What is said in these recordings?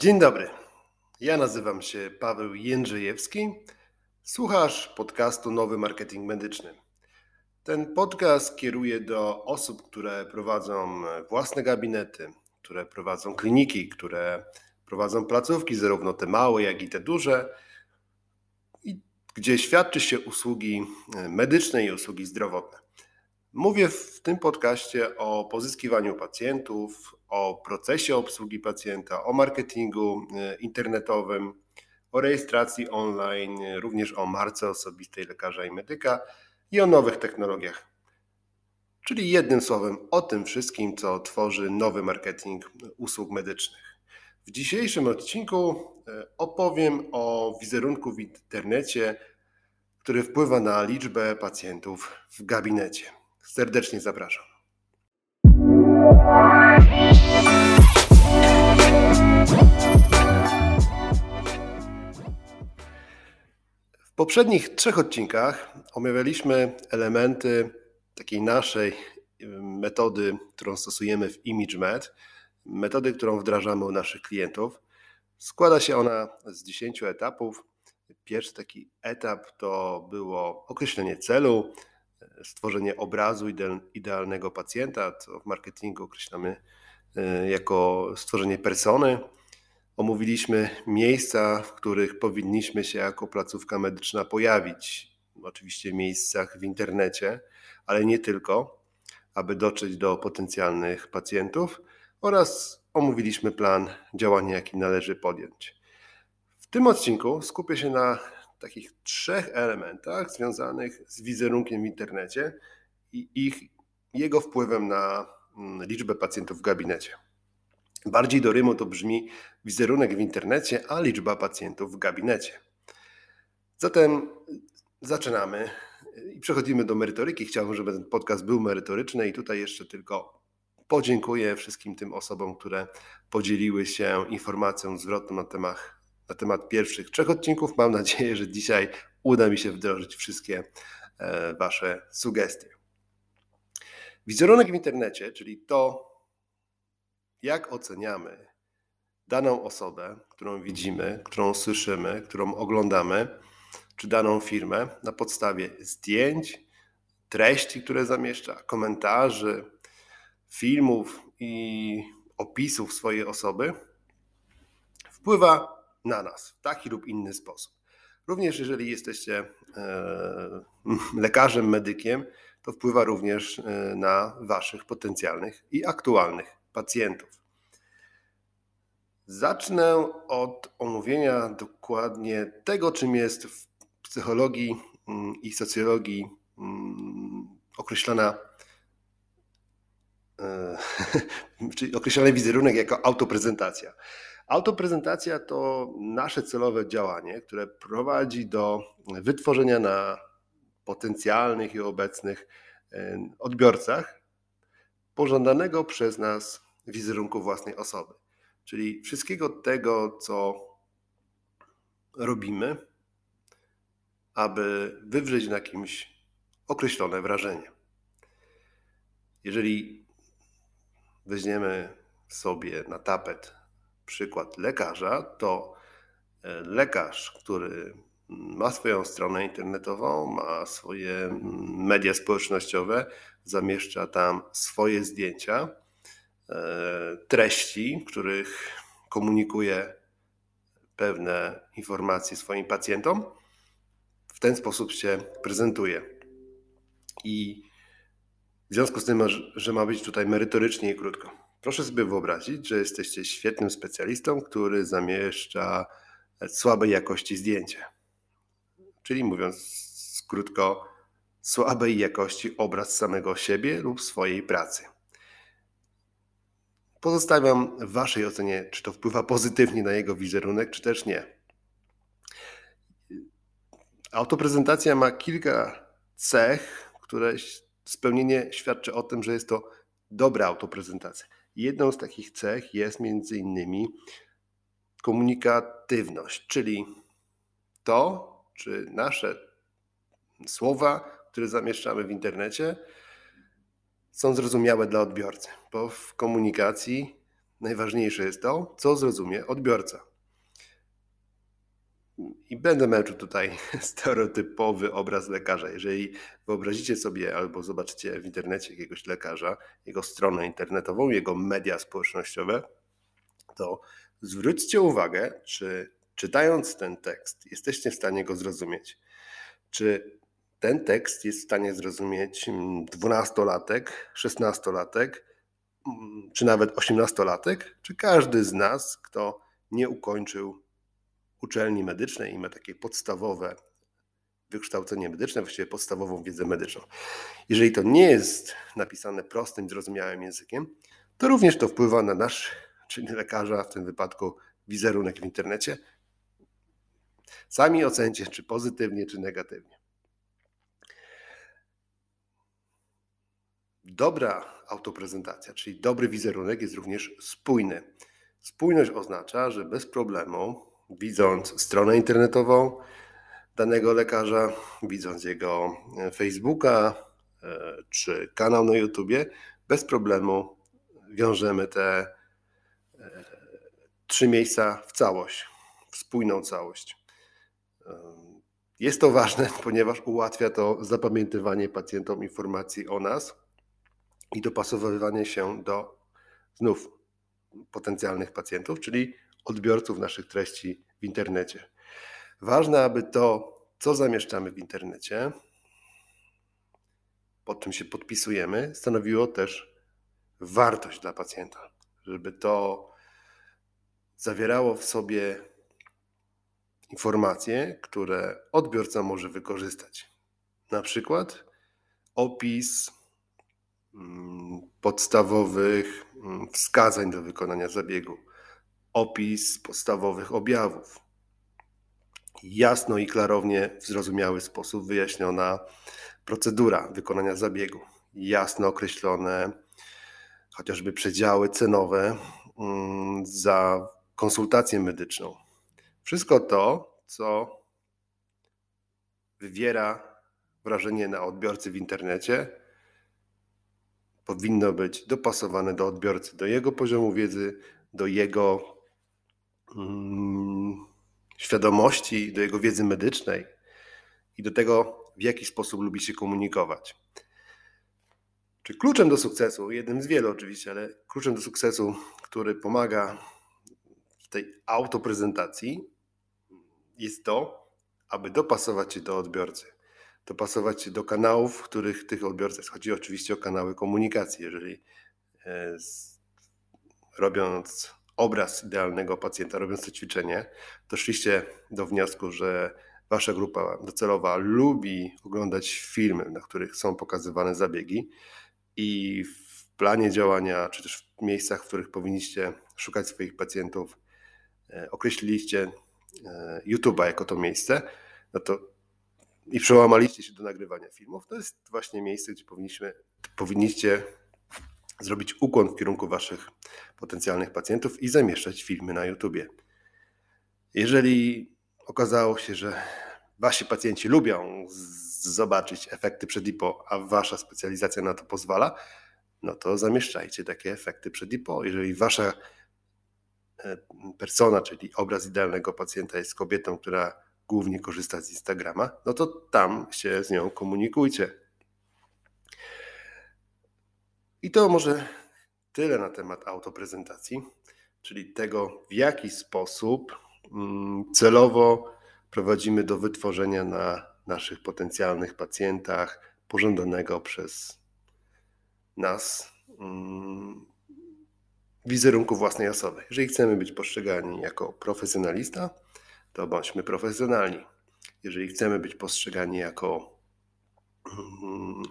Dzień dobry. Ja nazywam się Paweł Jędrzejewski. Słuchasz podcastu Nowy Marketing Medyczny. Ten podcast kieruje do osób, które prowadzą własne gabinety, które prowadzą kliniki, które prowadzą placówki, zarówno te małe, jak i te duże, i gdzie świadczy się usługi medyczne i usługi zdrowotne. Mówię w tym podcaście o pozyskiwaniu pacjentów, o procesie obsługi pacjenta, o marketingu e, internetowym, o rejestracji online, również o marce osobistej lekarza i medyka i o nowych technologiach. Czyli jednym słowem o tym wszystkim, co tworzy nowy marketing usług medycznych. W dzisiejszym odcinku e, opowiem o wizerunku w internecie, który wpływa na liczbę pacjentów w gabinecie. Serdecznie zapraszam. W poprzednich trzech odcinkach omawialiśmy elementy takiej naszej metody, którą stosujemy w ImageMed, metody, którą wdrażamy u naszych klientów. Składa się ona z 10 etapów. Pierwszy taki etap to było określenie celu, stworzenie obrazu idealnego pacjenta, co w marketingu określamy e, jako stworzenie persony. Omówiliśmy miejsca, w których powinniśmy się jako placówka medyczna pojawić. Oczywiście miejscach w internecie, ale nie tylko, aby dotrzeć do potencjalnych pacjentów oraz omówiliśmy plan działania, jaki należy podjąć. W tym odcinku skupię się na takich trzech elementach związanych z wizerunkiem w internecie i ich, jego wpływem na mm, liczbę pacjentów w gabinecie. Bardziej do Rymu to brzmi wizerunek w internecie, a liczba pacjentów w gabinecie. Zatem zaczynamy i przechodzimy do merytoryki. Chciałbym, żeby ten podcast był merytoryczny i tutaj jeszcze tylko podziękuję wszystkim tym osobom, które podzieliły się informacją zwrotną na temat na temat pierwszych trzech odcinków. Mam nadzieję, że dzisiaj uda mi się wdrożyć wszystkie e, Wasze sugestie. Wizerunek w internecie, czyli to, jak oceniamy daną osobę, którą widzimy, którą słyszymy, którą oglądamy, czy daną firmę na podstawie zdjęć, treści, które zamieszcza, komentarzy, filmów i opisów swojej osoby, wpływa na nas w taki lub inny sposób. Również jeżeli jesteście e, lekarzem, medykiem, to wpływa również e, na Waszych potencjalnych i aktualnych pacjentów. Zacznę od omówienia dokładnie tego, czym jest w psychologii mm, i socjologii mm, określona e, czyli określony wizerunek jako autoprezentacja. Autoprezentacja to nasze celowe działanie, które prowadzi do wytworzenia na potencjalnych i obecnych e, odbiorcach pożądanego przez nas wizerunku własnej osoby. Czyli wszystkiego tego, co robimy, aby wywrzeć na kimś określone wrażenie. Jeżeli weźmiemy sobie na tapet przykład lekarza, to e, lekarz, który ma swoją stronę internetową, ma swoje media społecznościowe, zamieszcza tam swoje zdjęcia, e, treści, w których komunikuje pewne informacje swoim pacjentom. W ten sposób się prezentuje. I w związku z tym, że ma być tutaj merytorycznie i krótko. Proszę sobie wyobrazić, że jesteście świetnym specjalistą, który zamieszcza słabej jakości zdjęcie. Czyli mówiąc krótko, słabej jakości obraz samego siebie lub swojej pracy. Pozostawiam w Waszej ocenie, czy to wpływa pozytywnie na jego wizerunek, czy też nie. Autoprezentacja ma kilka cech, które spełnienie świadczy o tym, że jest to dobra autoprezentacja. Jedną z takich cech jest między innymi komunikatywność, czyli to, czy nasze słowa, które zamieszczamy w internecie, są zrozumiałe dla odbiorcy, bo w komunikacji najważniejsze jest to, co zrozumie odbiorca. I będę męczył tutaj stereotypowy obraz lekarza. Jeżeli wyobrazicie sobie albo zobaczycie w internecie jakiegoś lekarza, jego stronę internetową, jego media społecznościowe, to zwróćcie uwagę, czy czytając ten tekst jesteście w stanie go zrozumieć. Czy ten tekst jest w stanie zrozumieć mm, dwunastolatek, szesnastolatek, mm, czy nawet osiemnastolatek, czy każdy z nas, kto nie ukończył uczelni medycznej i ma takie podstawowe wykształcenie medyczne, właściwie podstawową wiedzę medyczną. Jeżeli to nie jest napisane prostym, zrozumiałym językiem, to również to wpływa na nasz, czyli lekarza, w tym wypadku wizerunek w internecie. Sami ocencie, czy pozytywnie, czy negatywnie. Dobra autoprezentacja, czyli dobry wizerunek jest również spójny. Spójność oznacza, że bez problemu, widząc stronę internetową danego lekarza, widząc jego e, Facebooka e, czy kanał na YouTubie, bez problemu wiążemy te e, trzy miejsca w całość, w spójną całość. Jest to ważne, ponieważ ułatwia to zapamiętywanie pacjentom informacji o nas i dopasowywanie się do znów potencjalnych pacjentów, czyli odbiorców naszych treści w internecie. Ważne, aby to, co zamieszczamy w internecie, pod czym się podpisujemy, stanowiło też wartość dla pacjenta, żeby to zawierało w sobie informacje, które odbiorca może wykorzystać. Na przykład opis mm, podstawowych mm, wskazań do wykonania zabiegu, opis podstawowych objawów. Jasno i klarownie w zrozumiały sposób wyjaśniona procedura wykonania zabiegu. Jasno określone chociażby przedziały cenowe mm, za konsultację medyczną. Wszystko to, co wywiera wrażenie na odbiorcy w internecie, powinno być dopasowane do odbiorcy, do jego poziomu wiedzy, do jego świadomości, do jego wiedzy medycznej i do tego, w jaki sposób lubi się komunikować. Czy kluczem do sukcesu, jednym z wielu oczywiście, ale kluczem do sukcesu, który pomaga w tej autoprezentacji, jest to, aby dopasować się do odbiorcy. Dopasować się do kanałów, w których tych odbiorców chodzi oczywiście o kanały komunikacji. Jeżeli e, robiąc obraz idealnego pacjenta, robiąc to ćwiczenie, doszliście do wniosku, że wasza grupa docelowa lubi oglądać filmy, na których są pokazywane zabiegi i w planie działania, czy też w miejscach, w których powinniście szukać swoich pacjentów, e, określiliście e, YouTube'a jako to miejsce, no to i przełamaliście się do nagrywania filmów, to jest właśnie miejsce, gdzie powinniśmy, powinniście zrobić ukłon w kierunku Waszych potencjalnych pacjentów i zamieszczać filmy na YouTubie. Jeżeli okazało się, że Wasi pacjenci lubią zobaczyć efekty przed IPO, a Wasza specjalizacja na to pozwala, no to zamieszczajcie takie efekty przed IPO. Jeżeli Wasza e, persona, czyli obraz idealnego pacjenta jest kobietą, która głównie korzysta z Instagrama, no to tam się z nią komunikujcie. I to może tyle na temat autoprezentacji, czyli tego, w jaki sposób mm, celowo prowadzimy do wytworzenia na naszych potencjalnych pacjentach pożądanego przez nas mm, wizerunku własnej osoby. Jeżeli chcemy być postrzegani jako profesjonalista, to bądźmy profesjonalni. Jeżeli chcemy być postrzegani jako mm,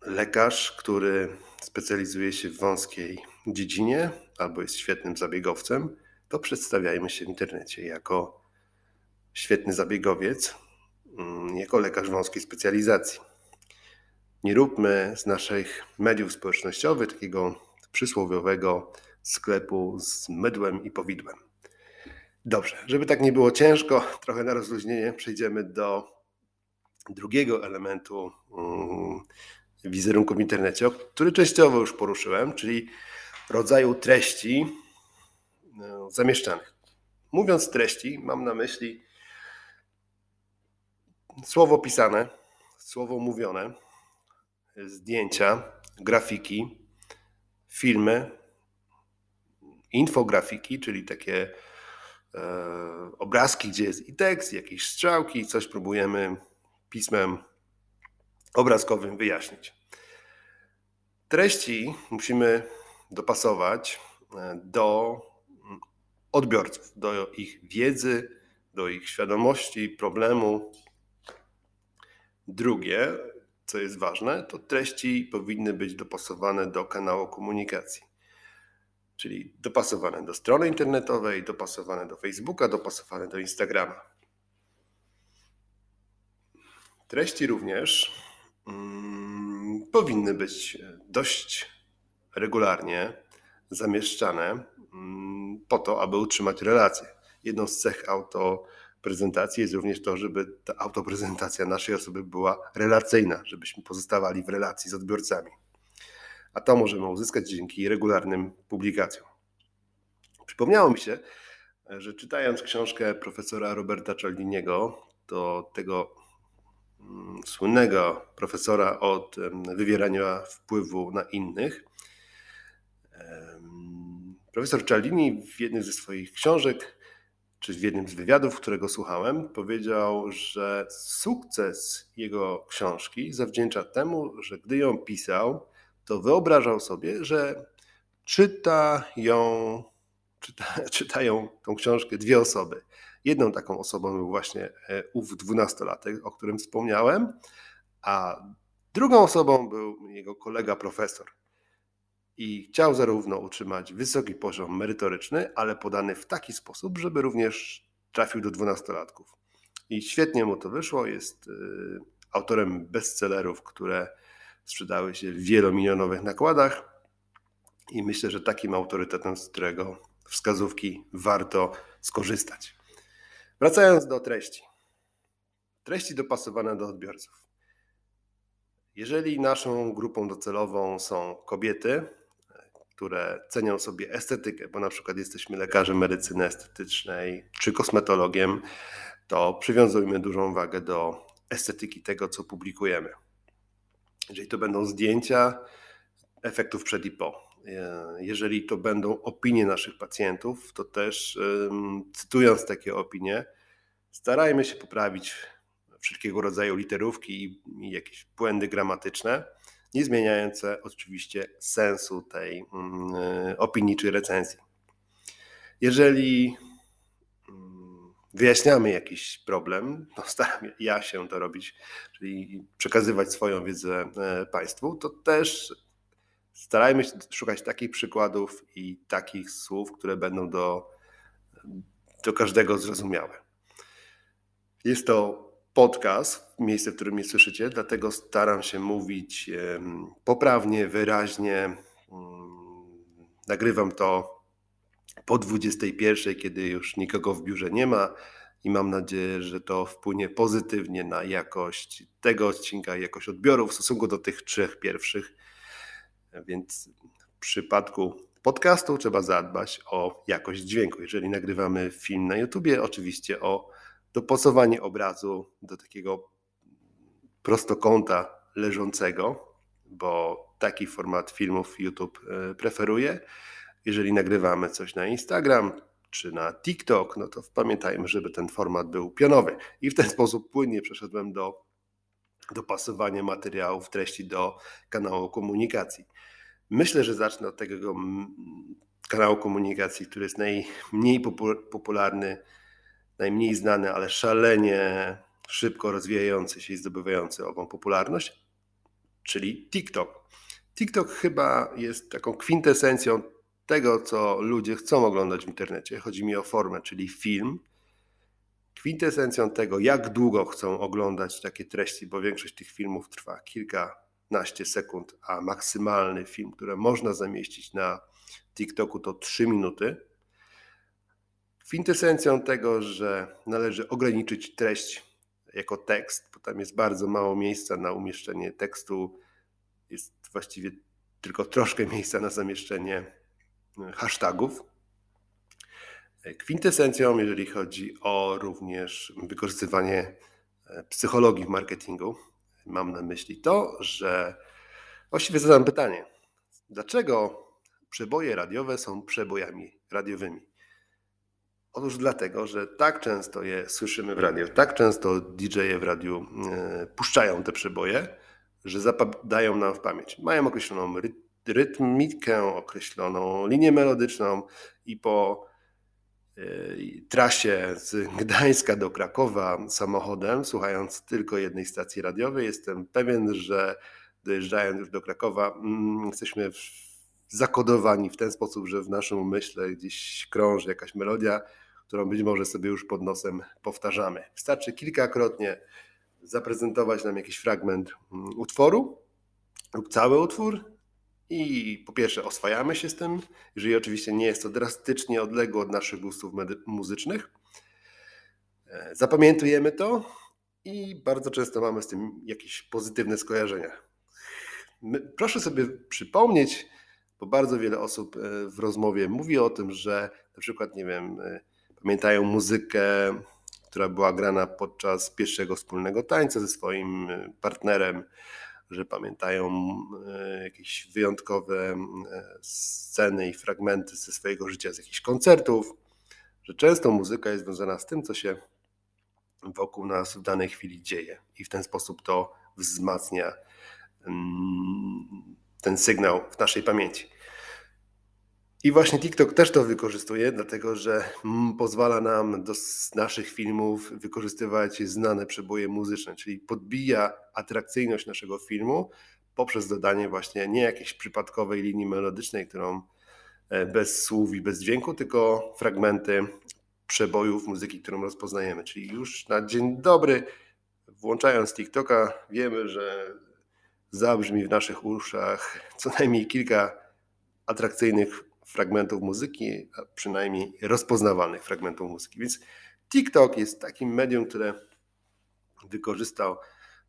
lekarz, który specjalizuje się w wąskiej dziedzinie albo jest świetnym zabiegowcem, to przedstawiajmy się w internecie jako świetny zabiegowiec, mm, jako lekarz wąskiej specjalizacji. Nie róbmy z naszych mediów społecznościowych takiego przysłowiowego sklepu z mydłem i powidłem. Dobrze, żeby tak nie było ciężko, trochę na rozluźnienie przejdziemy do drugiego elementu mm, wizerunku w internecie, który częściowo już poruszyłem, czyli rodzaju treści e, zamieszczanych. Mówiąc treści, mam na myśli słowo pisane, słowo mówione, zdjęcia, grafiki, filmy, infografiki, czyli takie e, obrazki, gdzie jest i tekst, jakieś strzałki, coś próbujemy pismem obrazkowym wyjaśnić. Treści musimy dopasować e, do odbiorców, do ich wiedzy, do ich świadomości problemu. Drugie, co jest ważne, to treści powinny być dopasowane do kanału komunikacji. Czyli dopasowane do strony internetowej, dopasowane do Facebooka, dopasowane do Instagrama. Treści również mm, powinny być dość regularnie zamieszczane mm, po to, aby utrzymać relacje. Jedną z cech autoprezentacji jest również to, żeby ta autoprezentacja naszej osoby była relacyjna, żebyśmy pozostawali w relacji z odbiorcami. A to możemy uzyskać dzięki regularnym publikacjom. Przypomniało mi się, że czytając książkę profesora Roberta Cialdiniego, to tego słynnego profesora od wywierania wpływu na innych, Profesor Cialdini w jednej ze swoich książek, czy w jednym z wywiadów, którego słuchałem, powiedział, że sukces jego książki zawdzięcza temu, że gdy ją pisał, to wyobrażał sobie, że czyta ją, czyta, czytają tą książkę dwie osoby. Jedną taką osobą był właśnie e, ów dwunastolatek, o którym wspomniałem, a drugą osobą był jego kolega profesor i chciał zarówno utrzymać wysoki poziom merytoryczny, ale podany w taki sposób, żeby również trafił do dwunastolatków. I świetnie mu to wyszło. Jest y, autorem bestsellerów, które sprzedały się w wielomilionowych nakładach. I myślę, że takim autorytetem, z którego wskazówki warto skorzystać. Wracając do treści. Treści dopasowane do odbiorców. Jeżeli naszą grupą docelową są kobiety, które cenią sobie estetykę, bo na przykład jesteśmy lekarzem medycyny estetycznej czy kosmetologiem, to przywiązujmy dużą wagę do estetyki tego, co publikujemy. Jeżeli to będą zdjęcia efektów przed i po, jeżeli to będą opinie naszych pacjentów, to też cytując takie opinie, starajmy się poprawić wszelkiego rodzaju literówki i jakieś błędy gramatyczne nie zmieniające oczywiście sensu tej mm, opinii czy recenzji. Jeżeli mm, wyjaśniamy jakiś problem, no staram ja się to robić, czyli przekazywać swoją wiedzę e, Państwu, to też starajmy się szukać takich przykładów i takich słów, które będą do, do każdego zrozumiałe. Jest to podcast, miejsce, w którym mnie słyszycie, dlatego staram się mówić poprawnie, wyraźnie. Mm, nagrywam to po 21, kiedy już nikogo w biurze nie ma i mam nadzieję, że to wpłynie pozytywnie na jakość tego odcinka, jakość odbioru w stosunku do tych trzech pierwszych. Więc w przypadku podcastu trzeba zadbać o jakość dźwięku. Jeżeli nagrywamy film na YouTubie, oczywiście o dopasowanie obrazu do takiego prostokąta leżącego, bo taki format filmów YouTube e, preferuje. Jeżeli nagrywamy coś na Instagram czy na TikTok, no to pamiętajmy, żeby ten format był pionowy. I w ten sposób płynnie przeszedłem do dopasowania materiałów, treści do kanału komunikacji. Myślę, że zacznę od tego kanału komunikacji, który jest najmniej popularny najmniej znany, ale szalenie szybko rozwijający się i zdobywający ową popularność, czyli TikTok. TikTok chyba jest taką kwintesencją tego, co ludzie chcą oglądać w internecie. Chodzi mi o formę, czyli film. Kwintesencją tego, jak długo chcą oglądać takie treści, bo większość tych filmów trwa kilkanaście sekund, a maksymalny film, który można zamieścić na TikToku, to 3 minuty. Kwintesencją tego, że należy ograniczyć treść jako tekst, bo tam jest bardzo mało miejsca na umieszczenie tekstu, jest właściwie tylko troszkę miejsca na zamieszczenie hashtagów. Kwintesencją, jeżeli chodzi o również wykorzystywanie psychologii w marketingu, mam na myśli to, że właściwie zadam pytanie, dlaczego przeboje radiowe są przebojami radiowymi? Otóż dlatego, że tak często je słyszymy w radiu, tak często DJ-e w radiu e, puszczają te przeboje, że zapadają nam w pamięć. Mają określoną rytmikę, określoną linię melodyczną i po e, trasie z Gdańska do Krakowa samochodem, słuchając tylko jednej stacji radiowej, jestem pewien, że dojeżdżając już do Krakowa, mm, jesteśmy zakodowani w ten sposób, że w naszym umyśle gdzieś krąży jakaś melodia, którą być może sobie już pod nosem powtarzamy. Wystarczy kilkakrotnie zaprezentować nam jakiś fragment mm, utworu lub cały utwór i po pierwsze oswajamy się z tym, jeżeli oczywiście nie jest to drastycznie odległe od naszych gustów muzycznych. E, zapamiętujemy to i bardzo często mamy z tym jakieś pozytywne skojarzenia. Proszę sobie przypomnieć, bo bardzo wiele osób e, w rozmowie mówi o tym, że na przykład, nie wiem, e, pamiętają muzykę, która była grana podczas pierwszego wspólnego tańca ze swoim partnerem, że pamiętają jakieś wyjątkowe sceny i fragmenty ze swojego życia, z jakichś koncertów, że często muzyka jest związana z tym, co się wokół nas w danej chwili dzieje i w ten sposób to wzmacnia mm, ten sygnał w naszej pamięci. I właśnie TikTok też to wykorzystuje, dlatego że pozwala nam do naszych filmów wykorzystywać znane przeboje muzyczne, czyli podbija atrakcyjność naszego filmu poprzez dodanie właśnie nie jakiejś przypadkowej linii melodycznej, którą e, bez słów i bez dźwięku, tylko fragmenty przebojów muzyki, którą rozpoznajemy. Czyli już na dzień dobry, włączając TikToka, wiemy, że zabrzmi w naszych uszach co najmniej kilka atrakcyjnych fragmentów muzyki, a przynajmniej rozpoznawalnych fragmentów muzyki. Więc TikTok jest takim medium, które wykorzystał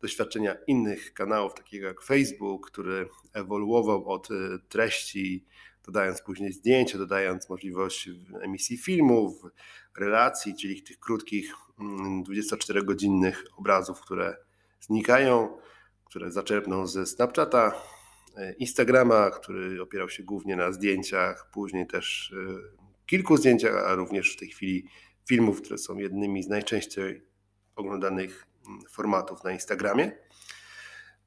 doświadczenia innych kanałów, takiego jak Facebook, który ewoluował od e, treści, dodając później zdjęcia, dodając możliwość emisji filmów, relacji, czyli tych krótkich 24-godzinnych mm, obrazów, które znikają które zaczerpnął ze Snapchata, Instagrama, który opierał się głównie na zdjęciach, później też e, kilku zdjęciach, a również w tej chwili filmów, które są jednymi z najczęściej oglądanych mm, formatów na Instagramie.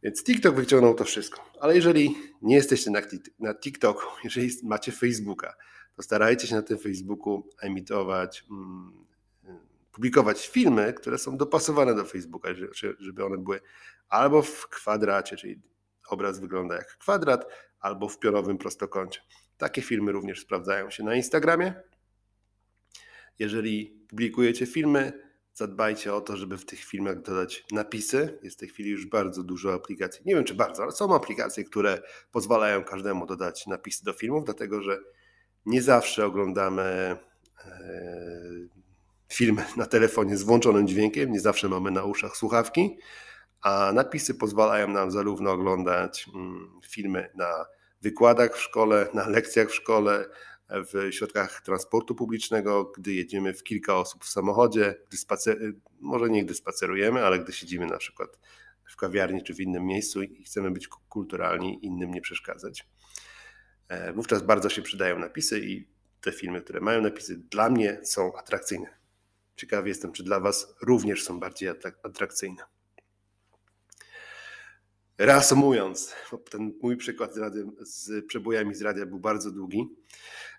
Więc TikTok wyciągnął to wszystko. Ale jeżeli nie jesteście na, TikToku, jeżeli macie Facebooka, to starajcie się na tym Facebooku emitować, mm, publikować filmy, które są dopasowane do Facebooka, żeby one były albo w kwadracie, czyli obraz wygląda jak kwadrat, albo w pionowym prostokącie. Takie filmy również sprawdzają się na Instagramie. Jeżeli publikujecie filmy, zadbajcie o to, żeby w tych filmach dodać napisy. Jest w tej chwili już bardzo dużo aplikacji. Nie wiem czy bardzo, ale są aplikacje, które pozwalają każdemu dodać napisy do filmów, dlatego że nie zawsze oglądamy e, film na telefonie z włączonym dźwiękiem, nie zawsze mamy na uszach słuchawki a napisy pozwalają nam zarówno oglądać mm, filmy na wykładach w szkole, na lekcjach w szkole, w środkach transportu publicznego, gdy jedziemy w kilka osób w samochodzie, gdy spacer, może nie gdy spacerujemy, ale gdy siedzimy na przykład w kawiarni czy w innym miejscu i chcemy być kulturalni, innym nie przeszkadzać. E, wówczas bardzo się przydają napisy i te filmy, które mają napisy, dla mnie są atrakcyjne. Ciekawy jestem, czy dla Was również są bardziej atrakcyjne. Reasumując, ten mój przykład z, z przebojami z radia był bardzo długi.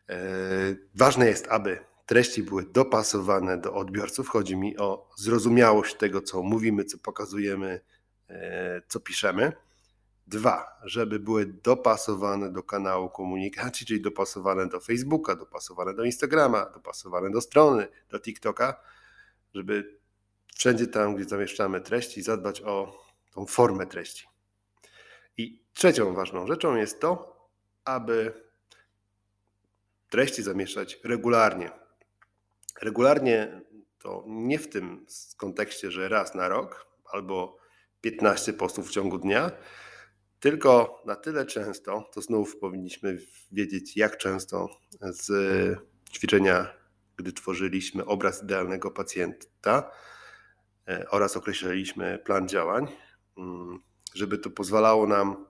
E, ważne jest, aby treści były dopasowane do odbiorców. Chodzi mi o zrozumiałość tego, co mówimy, co pokazujemy, e, co piszemy. Dwa, żeby były dopasowane do kanału komunikacji, czyli dopasowane do Facebooka, dopasowane do Instagrama, dopasowane do strony, do TikToka, żeby wszędzie tam, gdzie zamieszczamy treści, zadbać o tą formę treści. I trzecią ważną rzeczą jest to, aby treści zamieszczać regularnie. Regularnie to nie w tym kontekście, że raz na rok albo 15 postów w ciągu dnia, tylko na tyle często, to znów powinniśmy wiedzieć, jak często z ćwiczenia, gdy tworzyliśmy obraz idealnego pacjenta e, oraz określiliśmy plan działań, mm, żeby to pozwalało nam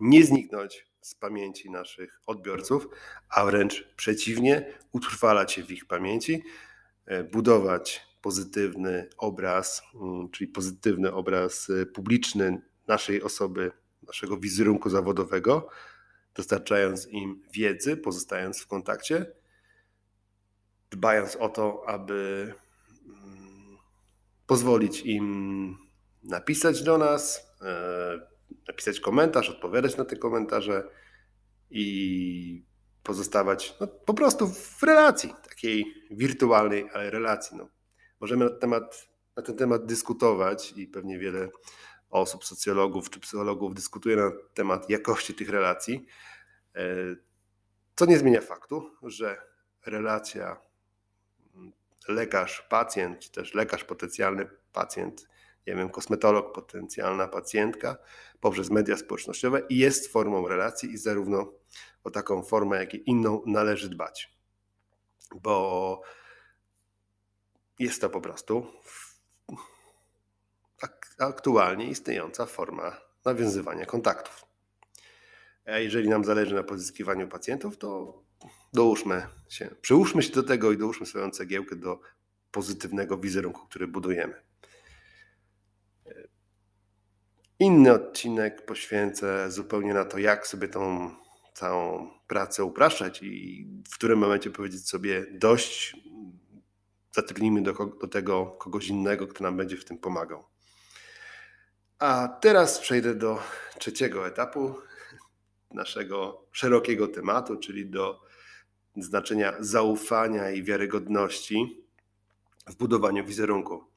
nie zniknąć z pamięci naszych odbiorców, a wręcz przeciwnie, utrwalać się w ich pamięci, e, budować pozytywny obraz, mm, czyli pozytywny obraz e, publiczny naszej osoby, naszego wizerunku zawodowego, dostarczając im wiedzy, pozostając w kontakcie, dbając o to, aby mm, pozwolić im napisać do nas, e, napisać komentarz, odpowiadać na te komentarze i pozostawać no, po prostu w relacji, takiej wirtualnej, ale relacji. No. Możemy na, temat, na ten temat dyskutować i pewnie wiele osób, socjologów czy psychologów dyskutuje na temat jakości tych relacji, co nie zmienia faktu, że relacja lekarz-pacjent, czy też lekarz potencjalny pacjent nie wiem, kosmetolog, potencjalna pacjentka poprzez media społecznościowe i jest formą relacji i zarówno o taką formę, jak i inną należy dbać. Bo jest to po prostu aktualnie istniejąca forma nawiązywania kontaktów. A jeżeli nam zależy na pozyskiwaniu pacjentów, to dołóżmy się, przyłóżmy się do tego i dołóżmy swoją cegiełkę do pozytywnego wizerunku, który budujemy. Inny odcinek poświęcę zupełnie na to, jak sobie tą całą pracę upraszczać i w którym momencie powiedzieć sobie dość, zatrudnijmy do, do tego kogoś innego, kto nam będzie w tym pomagał. A teraz przejdę do trzeciego etapu naszego szerokiego tematu, czyli do znaczenia zaufania i wiarygodności w budowaniu wizerunku.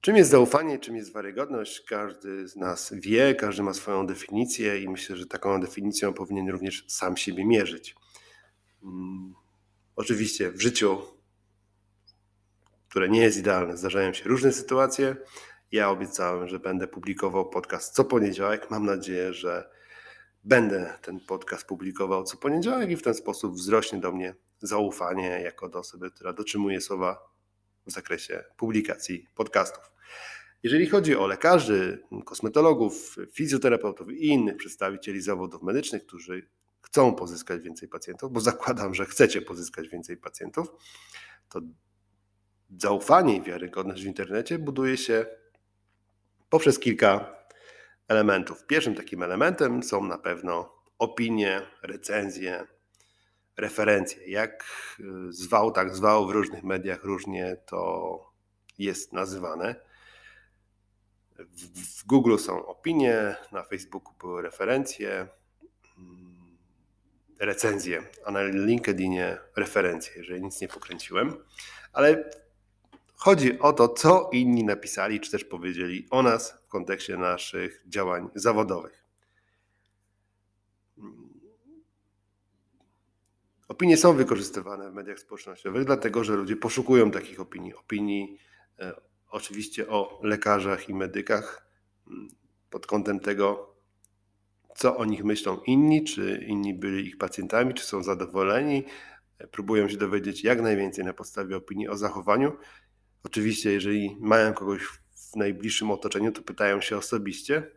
Czym jest zaufanie, czym jest wiarygodność, każdy z nas wie, każdy ma swoją definicję i myślę, że taką definicją powinien również sam siebie mierzyć. Hmm. Oczywiście w życiu, które nie jest idealne, zdarzają się różne sytuacje. Ja obiecałem, że będę publikował podcast co poniedziałek. Mam nadzieję, że będę ten podcast publikował co poniedziałek i w ten sposób wzrośnie do mnie zaufanie jako do osoby, która dotrzymuje słowa w zakresie publikacji podcastów. Jeżeli chodzi o lekarzy, kosmetologów, fizjoterapeutów i innych przedstawicieli zawodów medycznych, którzy chcą pozyskać więcej pacjentów, bo zakładam, że chcecie pozyskać więcej pacjentów, to zaufanie i wiarygodność w internecie buduje się poprzez kilka elementów. Pierwszym takim elementem są na pewno opinie, recenzje, referencje. Jak zwał, tak zwał, w różnych mediach różnie to jest nazywane. W, Google są opinie, na Facebooku były referencje, mm, recenzje, a na LinkedInie referencje, jeżeli nic nie pokręciłem. Ale chodzi o to, co inni napisali, czy też powiedzieli o nas w kontekście naszych działań zawodowych. Opinie są wykorzystywane w mediach społecznościowych, dlatego że ludzie poszukują takich opinii. Opinii e, oczywiście o lekarzach i medykach mm, pod kątem tego, co o nich myślą inni, czy inni byli ich pacjentami, czy są zadowoleni. E, próbują się dowiedzieć jak najwięcej na podstawie opinii o zachowaniu. Oczywiście, jeżeli mają kogoś w najbliższym otoczeniu, to pytają się osobiście,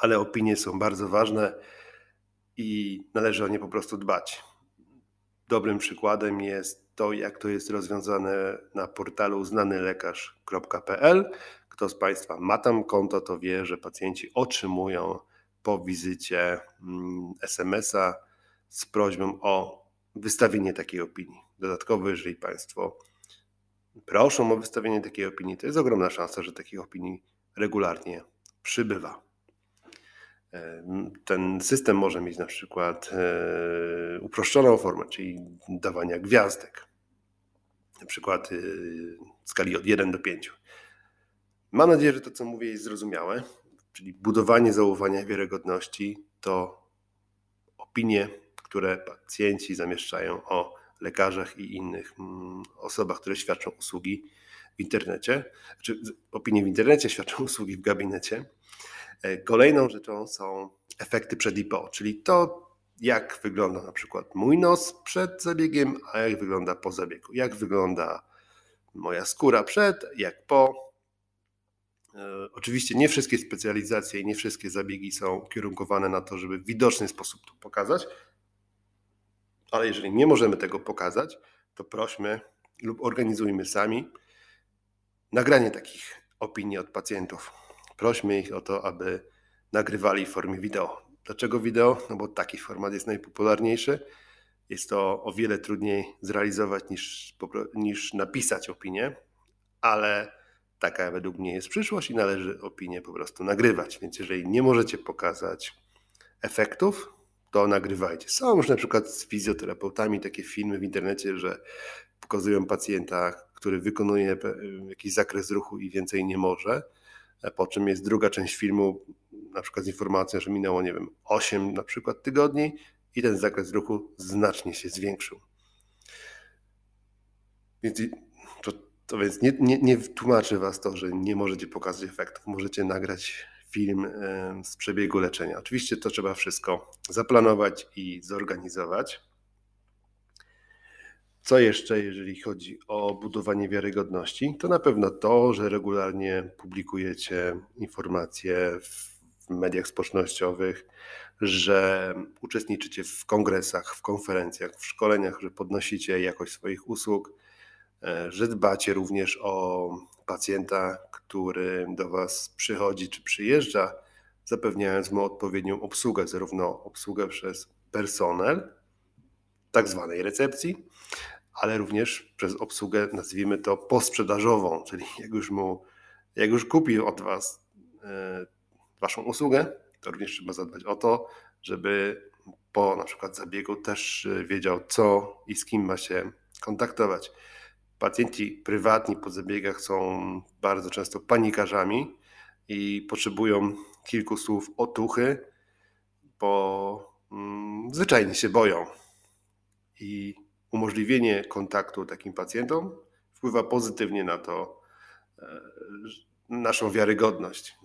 ale opinie są bardzo ważne i należy o nie po prostu dbać. Dobrym przykładem jest to, jak to jest rozwiązane na portalu znanylekarz.pl. Kto z Państwa ma tam konto, to wie, że pacjenci otrzymują po wizycie mm, SMS-a z prośbą o wystawienie takiej opinii. Dodatkowo, jeżeli Państwo proszą o wystawienie takiej opinii, to jest ogromna szansa, że takich opinii regularnie przybywa. Ten system może mieć na przykład e, uproszczoną formę, czyli dawania gwiazdek, na przykład e, w skali od 1 do 5. Mam nadzieję, że to, co mówię, jest zrozumiałe, czyli budowanie zaufania wiarygodności to opinie, które pacjenci zamieszczają o lekarzach i innych mm, osobach, które świadczą usługi w internecie, czy opinie w internecie świadczą usługi w gabinecie. E, kolejną rzeczą są efekty przed IPO, czyli to, jak wygląda na przykład mój nos przed zabiegiem, a jak wygląda po zabiegu. Jak wygląda moja skóra przed, jak po. E, oczywiście nie wszystkie specjalizacje i nie wszystkie zabiegi są kierunkowane na to, żeby w widoczny sposób to pokazać, ale jeżeli nie możemy tego pokazać, to prośmy lub organizujmy sami nagranie takich opinii od pacjentów. Prośmy ich o to, aby nagrywali w formie wideo. Dlaczego wideo? No bo taki format jest najpopularniejszy. Jest to o wiele trudniej zrealizować niż, niż napisać opinię, ale taka według mnie jest przyszłość i należy opinię po prostu nagrywać. Więc jeżeli nie możecie pokazać efektów, to nagrywajcie. Są już na przykład z fizjoterapeutami takie filmy w internecie, że pokazują pacjenta, który wykonuje jakiś zakres ruchu i więcej nie może, po czym jest druga część filmu, na przykład z informacją, że minęło, nie wiem, 8 na przykład tygodni i ten zakres ruchu znacznie się zwiększył. Więc to, to więc nie, nie, nie tłumaczy Was to, że nie możecie pokazać efektów. Możecie nagrać film z przebiegu leczenia. Oczywiście to trzeba wszystko zaplanować i zorganizować. Co jeszcze, jeżeli chodzi o budowanie wiarygodności? To na pewno to, że regularnie publikujecie informacje w mediach społecznościowych, że uczestniczycie w kongresach, w konferencjach, w szkoleniach, że podnosicie jakość swoich usług, e, że dbacie również o pacjenta, który do Was przychodzi czy przyjeżdża, zapewniając mu odpowiednią obsługę, zarówno obsługę przez personel, tak zwanej recepcji, ale również przez obsługę, nazwijmy to posprzedażową, czyli jak już mu, jak już kupił od Was e, Waszą usługę, to również trzeba zadbać o to, żeby po na przykład zabiegu też e, wiedział, co i z kim ma się kontaktować. Pacjenci prywatni po zabiegach są bardzo często panikarzami i potrzebują kilku słów otuchy, bo mm, zwyczajnie się boją. I umożliwienie kontaktu takim pacjentom wpływa pozytywnie na to, e, naszą wiarygodność.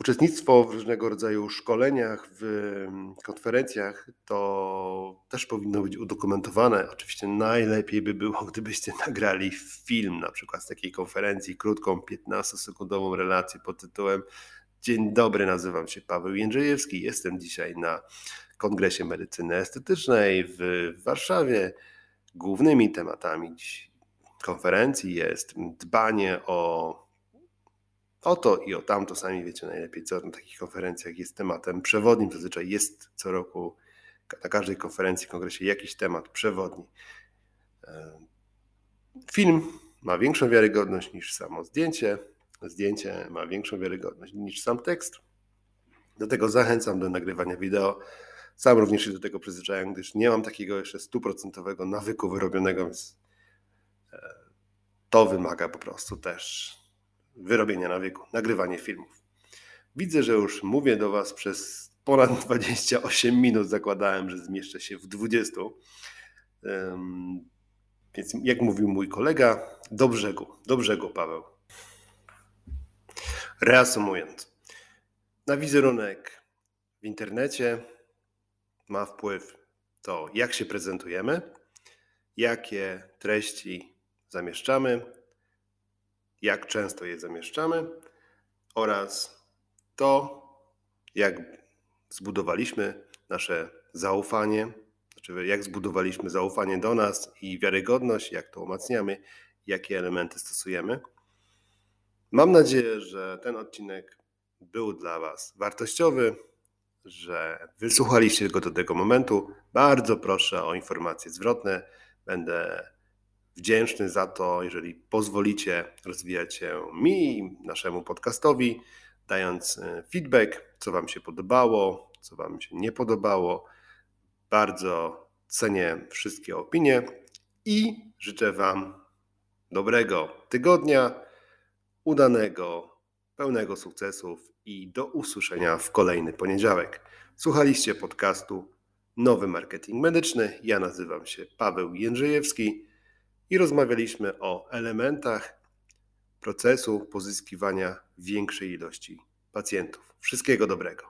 Uczestnictwo w różnego rodzaju szkoleniach, w konferencjach to też powinno być udokumentowane. Oczywiście najlepiej by było, gdybyście nagrali film, na przykład z takiej konferencji, krótką, 15-sekundową relację pod tytułem Dzień dobry, nazywam się Paweł Jędrzejewski, jestem dzisiaj na Kongresie Medycyny Estetycznej w Warszawie. Głównymi tematami konferencji jest dbanie o o to i o tamto, sami wiecie najlepiej, co na takich konferencjach jest tematem przewodnim. Zazwyczaj jest co roku na każdej konferencji, kongresie jakiś temat przewodni. E, film ma większą wiarygodność niż samo zdjęcie. Zdjęcie ma większą wiarygodność niż sam tekst. Do tego zachęcam do nagrywania wideo. Sam również się do tego przyzwyczajam, gdyż nie mam takiego jeszcze stuprocentowego nawyku wyrobionego, więc e, to wymaga po prostu też wyrobienia nawyku, nagrywanie filmów. Widzę, że już mówię do Was przez ponad 28 minut. Zakładałem, że zmieszczę się w 20. Więc jak mówił mój kolega, do brzegu, do brzegu Paweł. Reasumując, na wizerunek w internecie ma wpływ to, jak się prezentujemy, jakie treści zamieszczamy, jak często je zamieszczamy oraz to, jak zbudowaliśmy nasze zaufanie, znaczy jak zbudowaliśmy zaufanie do nas i wiarygodność, jak to umacniamy, jakie elementy stosujemy. Mam nadzieję, że ten odcinek był dla Was wartościowy, że wysłuchaliście go do tego momentu. Bardzo proszę o informacje zwrotne. Będę wdzięczny za to, jeżeli pozwolicie rozwijać się mi, naszemu podcastowi, dając e, feedback, co Wam się podobało, co Wam się nie podobało. Bardzo cenię wszystkie opinie i życzę Wam dobrego tygodnia, udanego, pełnego sukcesów i do usłyszenia w kolejny poniedziałek. Słuchaliście podcastu Nowy Marketing Medyczny. Ja nazywam się Paweł Jędrzejewski i rozmawialiśmy o elementach procesu pozyskiwania większej ilości pacjentów. Wszystkiego dobrego.